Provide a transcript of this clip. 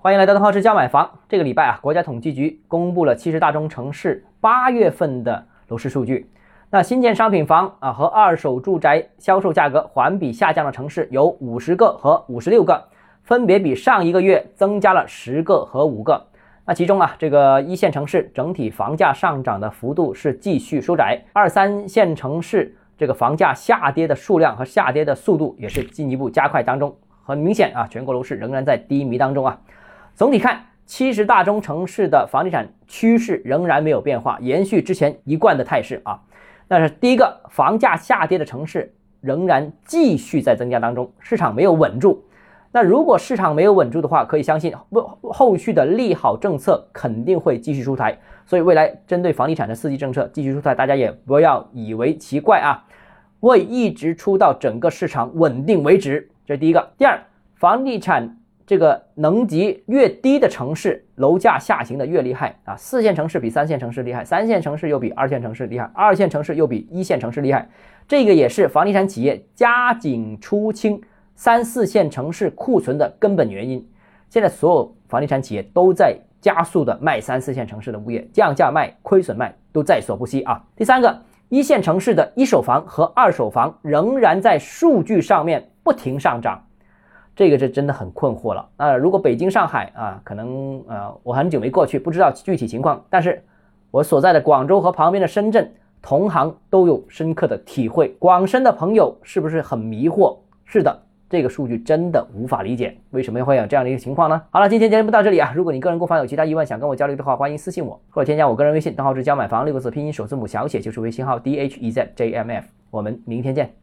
欢迎来到邓浩之家买房。这个礼拜啊，国家统计局公布了七十大中城市八月份的楼市数据。那新建商品房啊和二手住宅销售价格环比下降的城市有五十个和五十六个，分别比上一个月增加了十个和五个。那其中啊，这个一线城市整体房价上涨的幅度是继续收窄，二三线城市这个房价下跌的数量和下跌的速度也是进一步加快当中。很明显啊，全国楼市仍然在低迷当中啊。总体看，七十大中城市的房地产趋势仍然没有变化，延续之前一贯的态势啊。但是第一个，房价下跌的城市仍然继续在增加当中，市场没有稳住。那如果市场没有稳住的话，可以相信后后续的利好政策肯定会继续出台。所以未来针对房地产的刺激政策继续出台，大家也不要以为奇怪啊，会一直出到整个市场稳定为止。这是第一个。第二，房地产。这个能级越低的城市，楼价下行的越厉害啊！四线城市比三线城市厉害，三线城市又比二线城市厉害，二线城市又比一线城市厉害。这个也是房地产企业加紧出清三四线城市库存的根本原因。现在所有房地产企业都在加速的卖三四线城市的物业，降价卖、亏损卖都在所不惜啊！第三个，一线城市的一手房和二手房仍然在数据上面不停上涨。这个是真的很困惑了啊！如果北京、上海啊，可能呃，我很久没过去，不知道具体情况。但是，我所在的广州和旁边的深圳，同行都有深刻的体会。广深的朋友是不是很迷惑？是的，这个数据真的无法理解，为什么会有这样的一个情况呢？好了，今天节目到这里啊！如果你个人购房有其他疑问，想跟我交流的话，欢迎私信我或者添加我个人微信，账号是教买房六个字拼音首字母小写就是微信号 d h e z j m f。我们明天见。